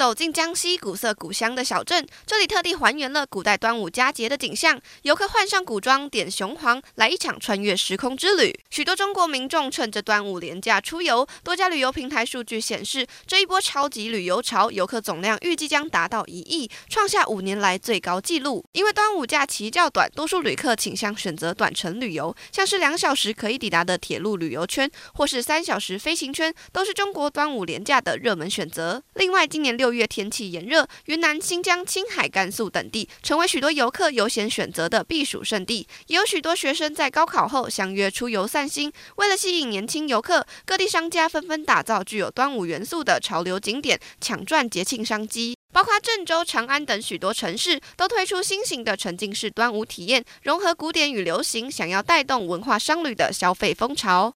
走进江西古色古香的小镇，这里特地还原了古代端午佳节的景象。游客换上古装，点雄黄，来一场穿越时空之旅。许多中国民众趁着端午连假出游，多家旅游平台数据显示，这一波超级旅游潮，游客总量预计将达到一亿，创下五年来最高纪录。因为端午假期较短，多数旅客倾向选择短程旅游，像是两小时可以抵达的铁路旅游圈，或是三小时飞行圈，都是中国端午连假的热门选择。另外，今年六六月天气炎热，云南、新疆、青海、甘肃等地成为许多游客优先选择的避暑胜地。也有许多学生在高考后相约出游散心。为了吸引年轻游客，各地商家纷纷打造具有端午元素的潮流景点，抢赚节庆商机。包括郑州、长安等许多城市都推出新型的沉浸式端午体验，融合古典与流行，想要带动文化商旅的消费风潮。